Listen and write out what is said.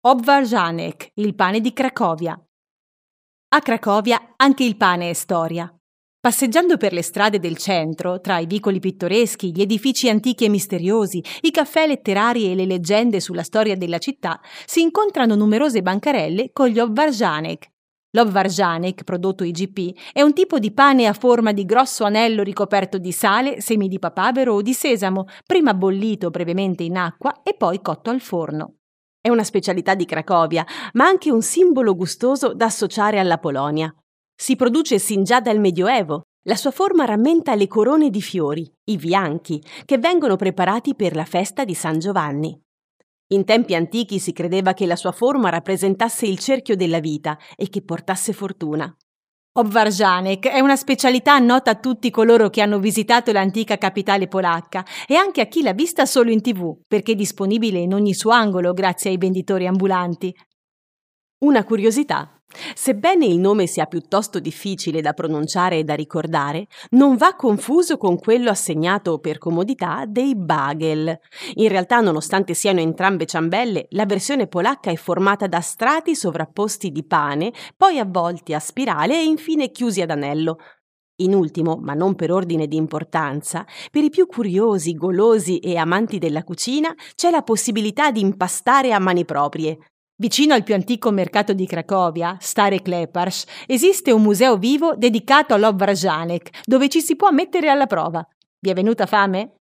Obvarzanek, il pane di Cracovia. A Cracovia anche il pane è storia. Passeggiando per le strade del centro, tra i vicoli pittoreschi, gli edifici antichi e misteriosi, i caffè letterari e le leggende sulla storia della città, si incontrano numerose bancarelle con gli obvarzanek. L'obvarzanek, prodotto IGP, è un tipo di pane a forma di grosso anello ricoperto di sale, semi di papavero o di sesamo, prima bollito brevemente in acqua e poi cotto al forno. È una specialità di Cracovia, ma anche un simbolo gustoso da associare alla Polonia. Si produce sin già dal Medioevo. La sua forma rammenta le corone di fiori, i bianchi, che vengono preparati per la festa di San Giovanni. In tempi antichi si credeva che la sua forma rappresentasse il cerchio della vita e che portasse fortuna. Obvarzanek è una specialità nota a tutti coloro che hanno visitato l'antica capitale polacca e anche a chi l'ha vista solo in tv, perché è disponibile in ogni suo angolo grazie ai venditori ambulanti. Una curiosità. Sebbene il nome sia piuttosto difficile da pronunciare e da ricordare, non va confuso con quello assegnato per comodità dei bagel. In realtà, nonostante siano entrambe ciambelle, la versione polacca è formata da strati sovrapposti di pane, poi avvolti a spirale e infine chiusi ad anello. In ultimo, ma non per ordine di importanza, per i più curiosi, golosi e amanti della cucina c'è la possibilità di impastare a mani proprie. Vicino al più antico mercato di Cracovia, Stare Klepars, esiste un museo vivo dedicato all'Obvarzanek, dove ci si può mettere alla prova. Vi è venuta fame?